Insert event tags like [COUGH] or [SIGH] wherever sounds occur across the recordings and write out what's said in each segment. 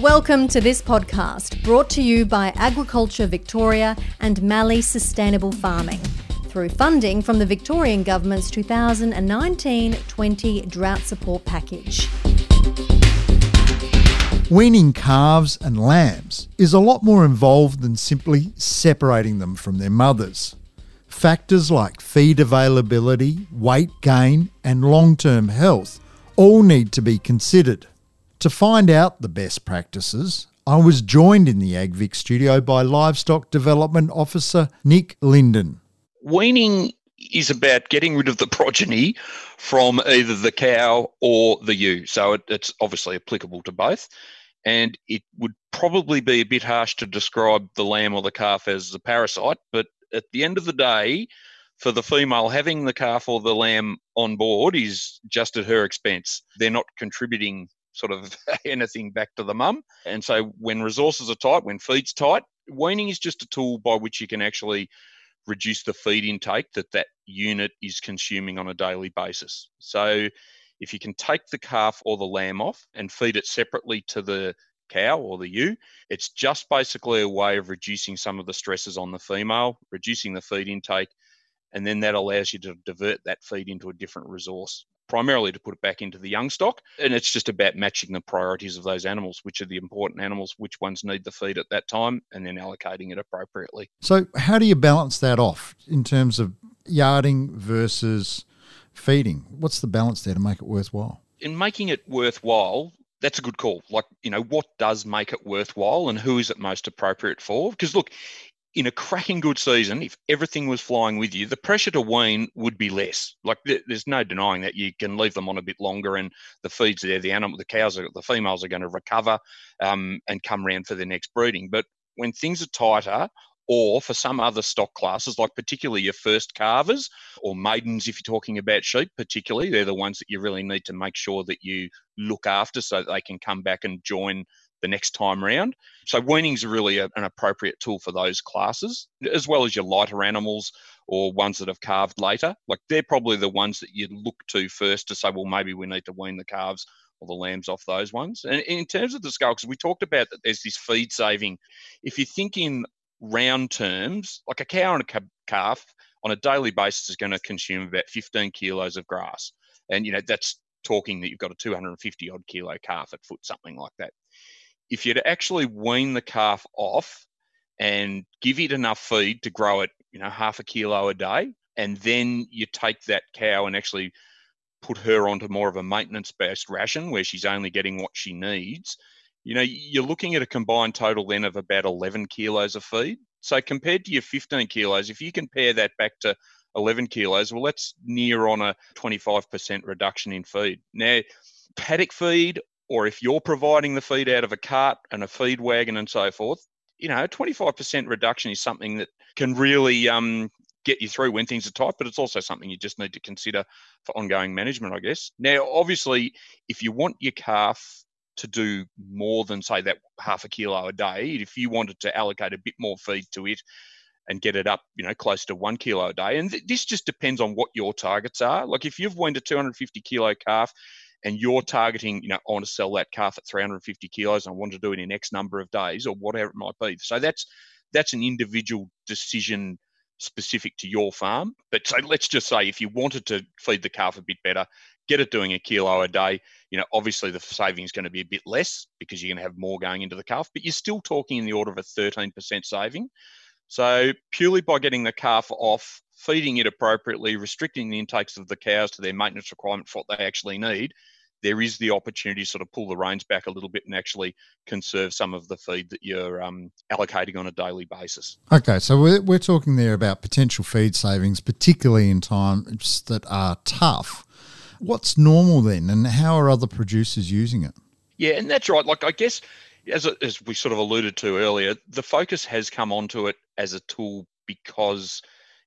Welcome to this podcast brought to you by Agriculture Victoria and Mallee Sustainable Farming through funding from the Victorian Government's 2019 20 Drought Support Package. Weaning calves and lambs is a lot more involved than simply separating them from their mothers. Factors like feed availability, weight gain, and long term health all need to be considered. To find out the best practices, I was joined in the AgVic studio by Livestock Development Officer Nick Linden. Weaning is about getting rid of the progeny from either the cow or the ewe. So it, it's obviously applicable to both. And it would probably be a bit harsh to describe the lamb or the calf as a parasite, but at the end of the day, for the female, having the calf or the lamb on board is just at her expense. They're not contributing sort of [LAUGHS] anything back to the mum. And so when resources are tight, when feed's tight, weaning is just a tool by which you can actually reduce the feed intake that that unit is consuming on a daily basis. So if you can take the calf or the lamb off and feed it separately to the cow or the ewe, it's just basically a way of reducing some of the stresses on the female, reducing the feed intake, and then that allows you to divert that feed into a different resource primarily to put it back into the young stock. And it's just about matching the priorities of those animals, which are the important animals, which ones need the feed at that time, and then allocating it appropriately. So, how do you balance that off in terms of yarding versus feeding? What's the balance there to make it worthwhile? In making it worthwhile, that's a good call. Like, you know, what does make it worthwhile and who is it most appropriate for? Because look, in a cracking good season, if everything was flying with you, the pressure to wean would be less. Like there's no denying that you can leave them on a bit longer, and the feeds there, the animal, the cows, are, the females are going to recover um, and come round for their next breeding. But when things are tighter, or for some other stock classes, like particularly your first calvers or maidens, if you're talking about sheep, particularly, they're the ones that you really need to make sure that you look after so that they can come back and join the next time round. So weaning is really a, an appropriate tool for those classes, as well as your lighter animals or ones that have calved later. Like they're probably the ones that you'd look to first to say, well, maybe we need to wean the calves or the lambs off those ones. And in terms of the scale, because we talked about that there's this feed saving. If you think in round terms, like a cow and a calf on a daily basis is going to consume about 15 kilos of grass. And, you know, that's talking that you've got a 250 odd kilo calf at foot, something like that if you'd actually wean the calf off and give it enough feed to grow it, you know, half a kilo a day, and then you take that cow and actually put her onto more of a maintenance based ration where she's only getting what she needs, you know, you're looking at a combined total then of about 11 kilos of feed. So compared to your 15 kilos, if you compare that back to 11 kilos, well, that's near on a 25% reduction in feed. Now, paddock feed or if you're providing the feed out of a cart and a feed wagon and so forth, you know, a 25% reduction is something that can really um, get you through when things are tight, but it's also something you just need to consider for ongoing management, I guess. Now, obviously, if you want your calf to do more than, say, that half a kilo a day, if you wanted to allocate a bit more feed to it, and get it up, you know, close to one kilo a day. And th- this just depends on what your targets are. Like if you've weaned a 250 kilo calf and you're targeting, you know, I want to sell that calf at 350 kilos, and I want to do it in X number of days, or whatever it might be. So that's that's an individual decision specific to your farm. But so let's just say if you wanted to feed the calf a bit better, get it doing a kilo a day, you know, obviously the saving is going to be a bit less because you're going to have more going into the calf, but you're still talking in the order of a 13% saving. So purely by getting the calf off, feeding it appropriately, restricting the intakes of the cows to their maintenance requirement for what they actually need, there is the opportunity to sort of pull the reins back a little bit and actually conserve some of the feed that you're um, allocating on a daily basis. Okay, so we're, we're talking there about potential feed savings, particularly in times that are tough. What's normal then, and how are other producers using it? Yeah, and that's right. Like, I guess as, as we sort of alluded to earlier, the focus has come onto it as a tool because,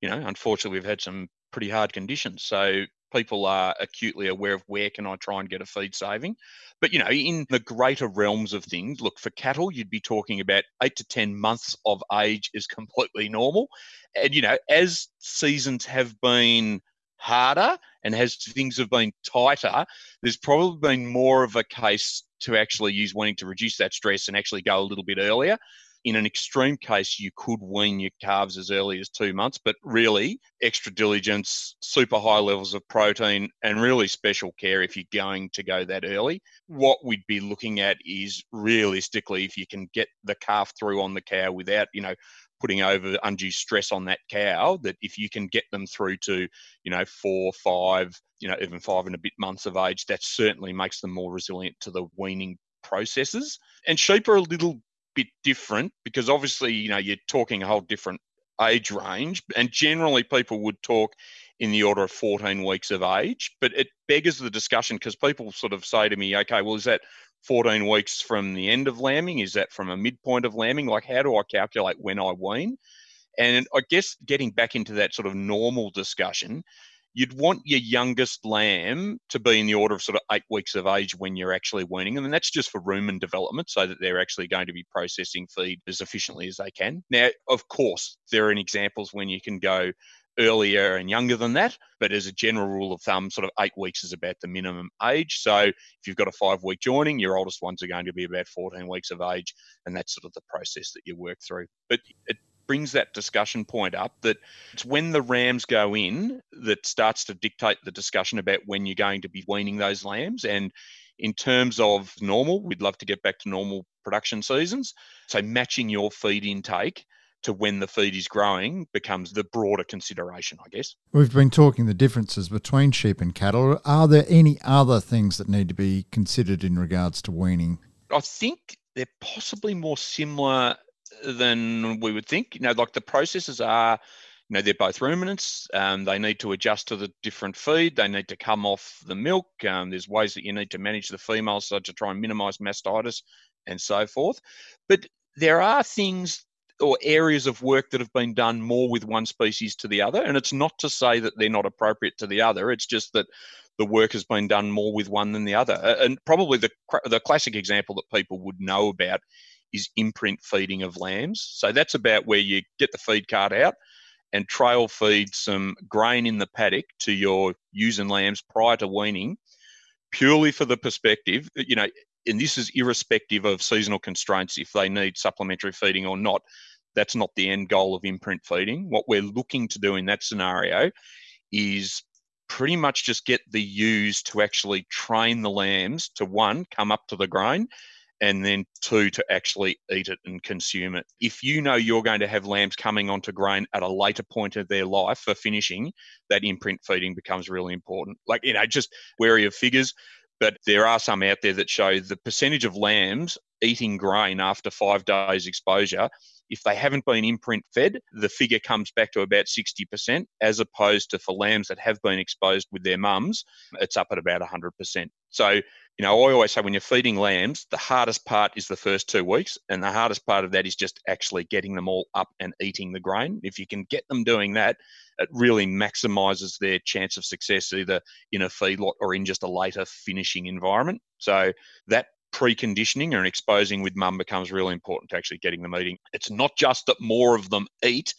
you know, unfortunately, we've had some pretty hard conditions. So people are acutely aware of where can I try and get a feed saving. But you know, in the greater realms of things, look for cattle, you'd be talking about eight to ten months of age is completely normal. And you know, as seasons have been harder and as things have been tighter, there's probably been more of a case to actually use weaning to reduce that stress and actually go a little bit earlier in an extreme case, you could wean your calves as early as two months, but really, extra diligence, super high levels of protein, and really special care if you're going to go that early. What we'd be looking at is realistically, if you can get the calf through on the cow without, you know, putting over undue stress on that cow that if you can get them through to you know four five you know even five and a bit months of age that certainly makes them more resilient to the weaning processes and sheep are a little bit different because obviously, you know, you're talking a whole different age range, and generally people would talk in the order of 14 weeks of age. But it beggars the discussion because people sort of say to me, okay, well, is that 14 weeks from the end of lambing? Is that from a midpoint of lambing? Like, how do I calculate when I wean? And I guess getting back into that sort of normal discussion, you'd want your youngest lamb to be in the order of sort of eight weeks of age when you're actually weaning them. And that's just for rumen development so that they're actually going to be processing feed as efficiently as they can. Now, of course, there are examples when you can go earlier and younger than that. But as a general rule of thumb, sort of eight weeks is about the minimum age. So if you've got a five week joining, your oldest ones are going to be about 14 weeks of age. And that's sort of the process that you work through. But it brings that discussion point up that it's when the rams go in that starts to dictate the discussion about when you're going to be weaning those lambs. And in terms of normal, we'd love to get back to normal production seasons. So matching your feed intake to when the feed is growing becomes the broader consideration, I guess. We've been talking the differences between sheep and cattle. Are there any other things that need to be considered in regards to weaning? I think they're possibly more similar than we would think. You know, like the processes are, you know, they're both ruminants. Um, they need to adjust to the different feed. They need to come off the milk. Um, there's ways that you need to manage the females so to try and minimise mastitis and so forth. But there are things or areas of work that have been done more with one species to the other. And it's not to say that they're not appropriate to the other. It's just that the work has been done more with one than the other. And probably the the classic example that people would know about is imprint feeding of lambs. So that's about where you get the feed cart out and trail feed some grain in the paddock to your ewes lambs prior to weaning, purely for the perspective, uh, you know, and this is irrespective of seasonal constraints if they need supplementary feeding or not. That's not the end goal of imprint feeding. What we're looking to do in that scenario is pretty much just get the ewes to actually train the lambs to one, come up to the grain, and then two to actually eat it and consume it. If you know you're going to have lambs coming onto grain at a later point of their life for finishing, that imprint feeding becomes really important. Like, you know, just wary of figures, but there are some out there that show the percentage of lambs eating grain after five days exposure. If they haven't been imprint fed, the figure comes back to about 60%, as opposed to for lambs that have been exposed with their mums, it's up at about 100%. So you know, I always say when you're feeding lambs, the hardest part is the first two weeks, and the hardest part of that is just actually getting them all up and eating the grain. If you can get them doing that, it really maximizes their chance of success either in a feedlot or in just a later finishing environment. So that preconditioning and exposing with mum becomes really important to actually getting them eating. It's not just that more of them eat,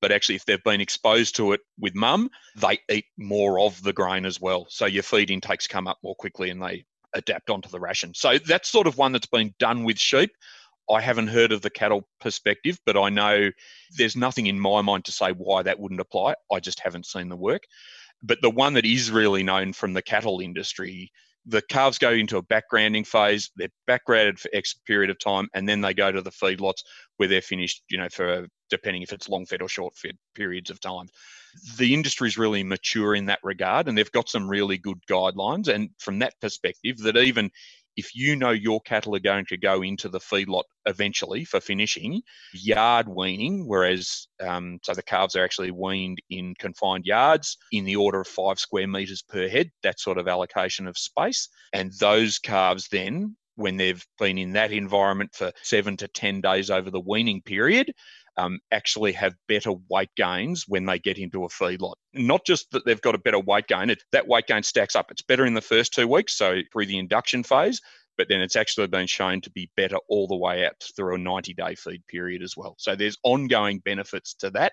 but actually if they've been exposed to it with mum, they eat more of the grain as well. So your feed intakes come up more quickly and they adapt onto the ration. So that's sort of one that's been done with sheep. I haven't heard of the cattle perspective, but I know there's nothing in my mind to say why that wouldn't apply. I just haven't seen the work. But the one that is really known from the cattle industry, the calves go into a backgrounding phase, they're backgrounded for X period of time, and then they go to the feedlots where they're finished, you know, for depending if it's long fed or short fed periods of time the industry is really mature in that regard and they've got some really good guidelines. And from that perspective, that even if you know your cattle are going to go into the feedlot eventually for finishing, yard weaning, whereas um, so the calves are actually weaned in confined yards in the order of five square metres per head, that sort of allocation of space. And those calves then, when they've been in that environment for seven to 10 days over the weaning period, um, actually have better weight gains when they get into a feedlot. Not just that they've got a better weight gain, it, that weight gain stacks up. It's better in the first two weeks, so through the induction phase, but then it's actually been shown to be better all the way out through a 90 day feed period as well. So there's ongoing benefits to that.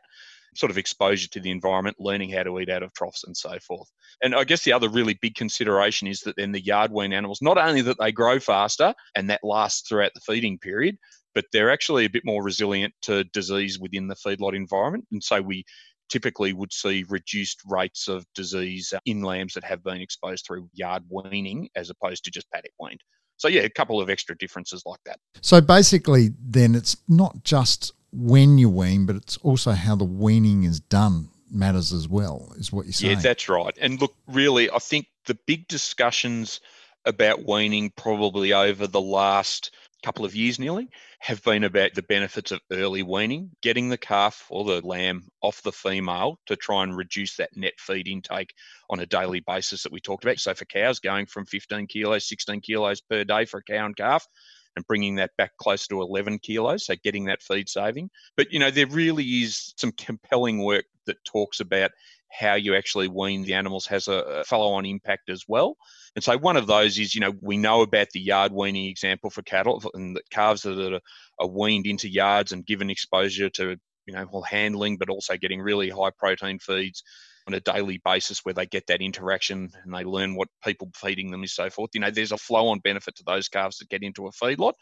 sort of exposure to the environment, learning how to eat out of troughs and so forth. And I guess the other really big consideration is that then the yard wean animals, not only that they grow faster and that lasts throughout the feeding period, but they're actually a bit more resilient to disease within the feedlot environment. And so we typically would see reduced rates of disease uh, in lambs that have been exposed through yard weaning as opposed to just paddock weaned. So yeah, a couple of extra differences like that. So basically, then it's not just when you wean, but it's also how the weaning is done matters as well, is what you're saying. Yeah, that's right. And look, really, I think the big discussions about weaning probably over the last couple of years nearly have been about the benefits of early weaning, getting the calf or the lamb off the female to try and reduce that net feed intake on a daily basis that we talked about. So for cows, going from 15 kilos, 16 kilos per day for a cow and calf and bringing that back close to 11 kilos, so getting that feed saving. But, you know, there really is some compelling work that talks about how you actually wean the animals has a, follow on impact as well. And so one of those is, you know, we know about the yard weaning example for cattle and the calves that are, are weaned into yards and given exposure to, you know, well, handling, but also getting really high protein feeds on a daily basis where they get that interaction and they learn what people feeding them is so forth. You know, there's a flow on benefit to those calves that get into a feedlot.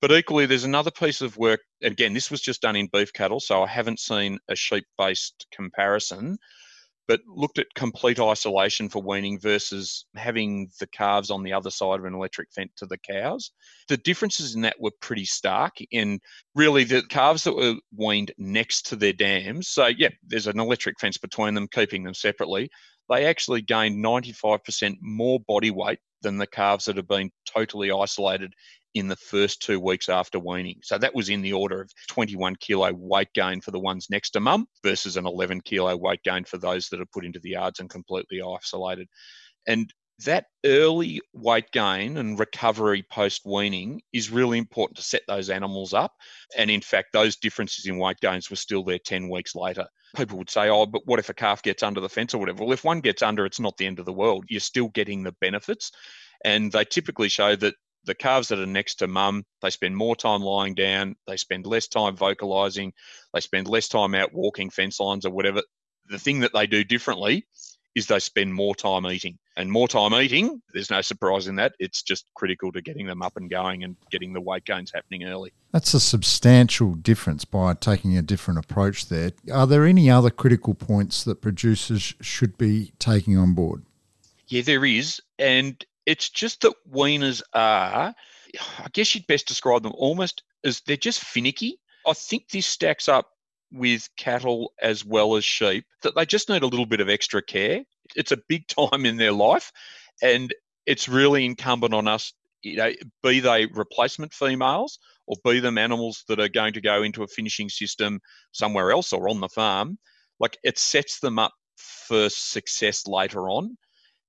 But equally, there's another piece of work. Again, this was just done in beef cattle, so I haven't seen a sheep based comparison but looked at complete isolation for weaning versus having the calves on the other side of an electric fence to the cows. The differences in that were pretty stark. And really, the calves that were weaned next to their dams, so yeah, there's an electric fence between them, keeping them separately, they actually gained 95% more body weight than the calves that have been totally isolated in the first two weeks after weaning. So that was in the order of 21 kilo weight gain for the ones next to mum versus an 11 kilo weight gain for those that are put into the yards and completely isolated. And that early weight gain and recovery post weaning is really important to set those animals up. And in fact, those differences in weight gains were still there 10 weeks later. People would say, oh, but what if a calf gets under the fence or whatever? Well, if one gets under, it's not the end of the world. You're still getting the benefits. And they typically show that the calves that are next to mum, they spend more time lying down, they spend less time vocalizing, they spend less time out walking fence lines or whatever. The thing that they do differently is they spend more time eating. And more time eating, there's no surprise in that. It's just critical to getting them up and going and getting the weight gains happening early. That's a substantial difference by taking a different approach there. Are there any other critical points that producers should be taking on board? Yeah, there is. And it's just that weaners are, I guess you'd best describe them almost as they're just finicky. I think this stacks up with cattle as well as sheep, that they just need a little bit of extra care. It's a big [LAUGHS] time in their life, and it's really incumbent on us, you know, be they replacement females or be them animals that are going to go into a finishing system somewhere else or on the farm, like it sets them up for success later on.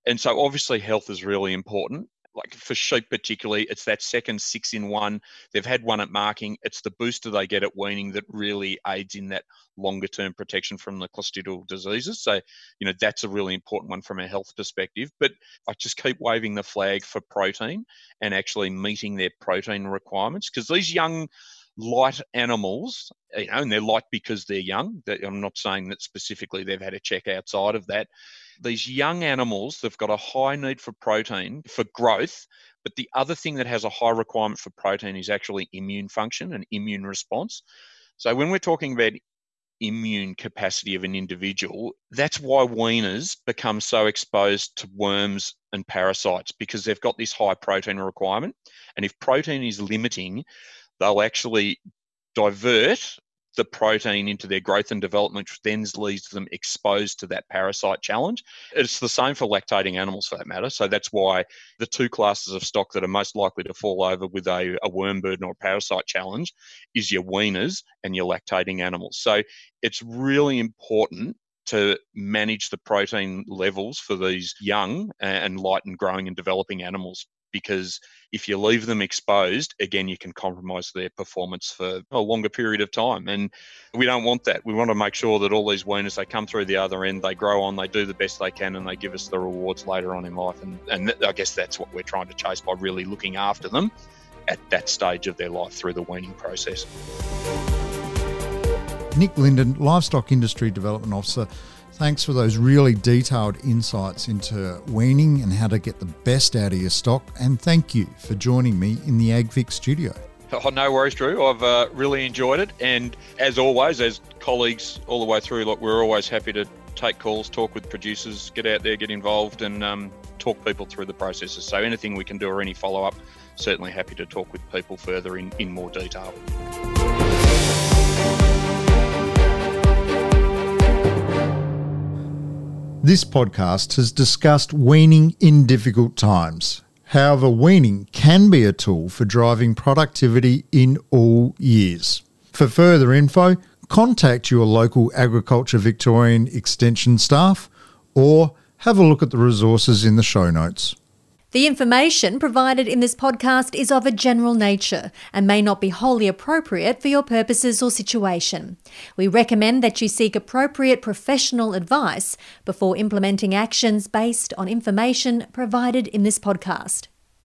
And so obviously health is really important. Like for sheep particularly, it's that second six in one. They've had one at marking. It's the booster they get at weaning that really aids in that longer term protection from the clostridial diseases. So, you know, that's a really important one from a health perspective. But I just keep waving the flag for protein and actually meeting their protein requirements because these young light animals, you know, and they're light because they're young. I'm not saying that specifically they've had a check outside of that. These young animals, they've got a high need for protein for growth, but the other thing that has a high requirement for protein is actually immune function and immune response. So when we're talking about immune capacity of an individual, that's why weaners become so exposed to worms and parasites because they've got this high protein requirement. And if protein is limiting, they'll actually divert the protein into their growth and development, which then leaves them exposed to that parasite challenge. It's the same for lactating animals for that matter. So that's why the two classes of stock that are most likely to fall over with a, a worm burden or parasite challenge is your weaners and your lactating animals. So it's really important to manage the protein levels for these young and light and growing and developing animals because if you leave them exposed, again, you can compromise their performance for a longer period of time. And we don't want that. We want to make sure that all these weaners, they come through the other end, they grow on, they do the best they can, and they give us the rewards later on in life. And, and I guess that's what we're trying to chase by really looking after them at that stage of their life through the weaning process. Nick Linden, Livestock Industry Development Officer. Thanks for those really detailed insights into weaning and how to get the best out of your stock. And thank you for joining me in the AgVic studio. Oh, no worries, Drew. I've uh, really enjoyed it. And as always, as colleagues all the way through, look, we're always happy to take calls, talk with producers, get out there, get involved, and um, talk people through the processes. So anything we can do or any follow up, certainly happy to talk with people further in, in more detail. This podcast has discussed weaning in difficult times. However, weaning can be a tool for driving productivity in all years. For further info, contact your local Agriculture Victorian Extension staff or have a look at the resources in the show notes. The information provided in this podcast is of a general nature and may not be wholly appropriate for your purposes or situation. We recommend that you seek appropriate professional advice before implementing actions based on information provided in this podcast.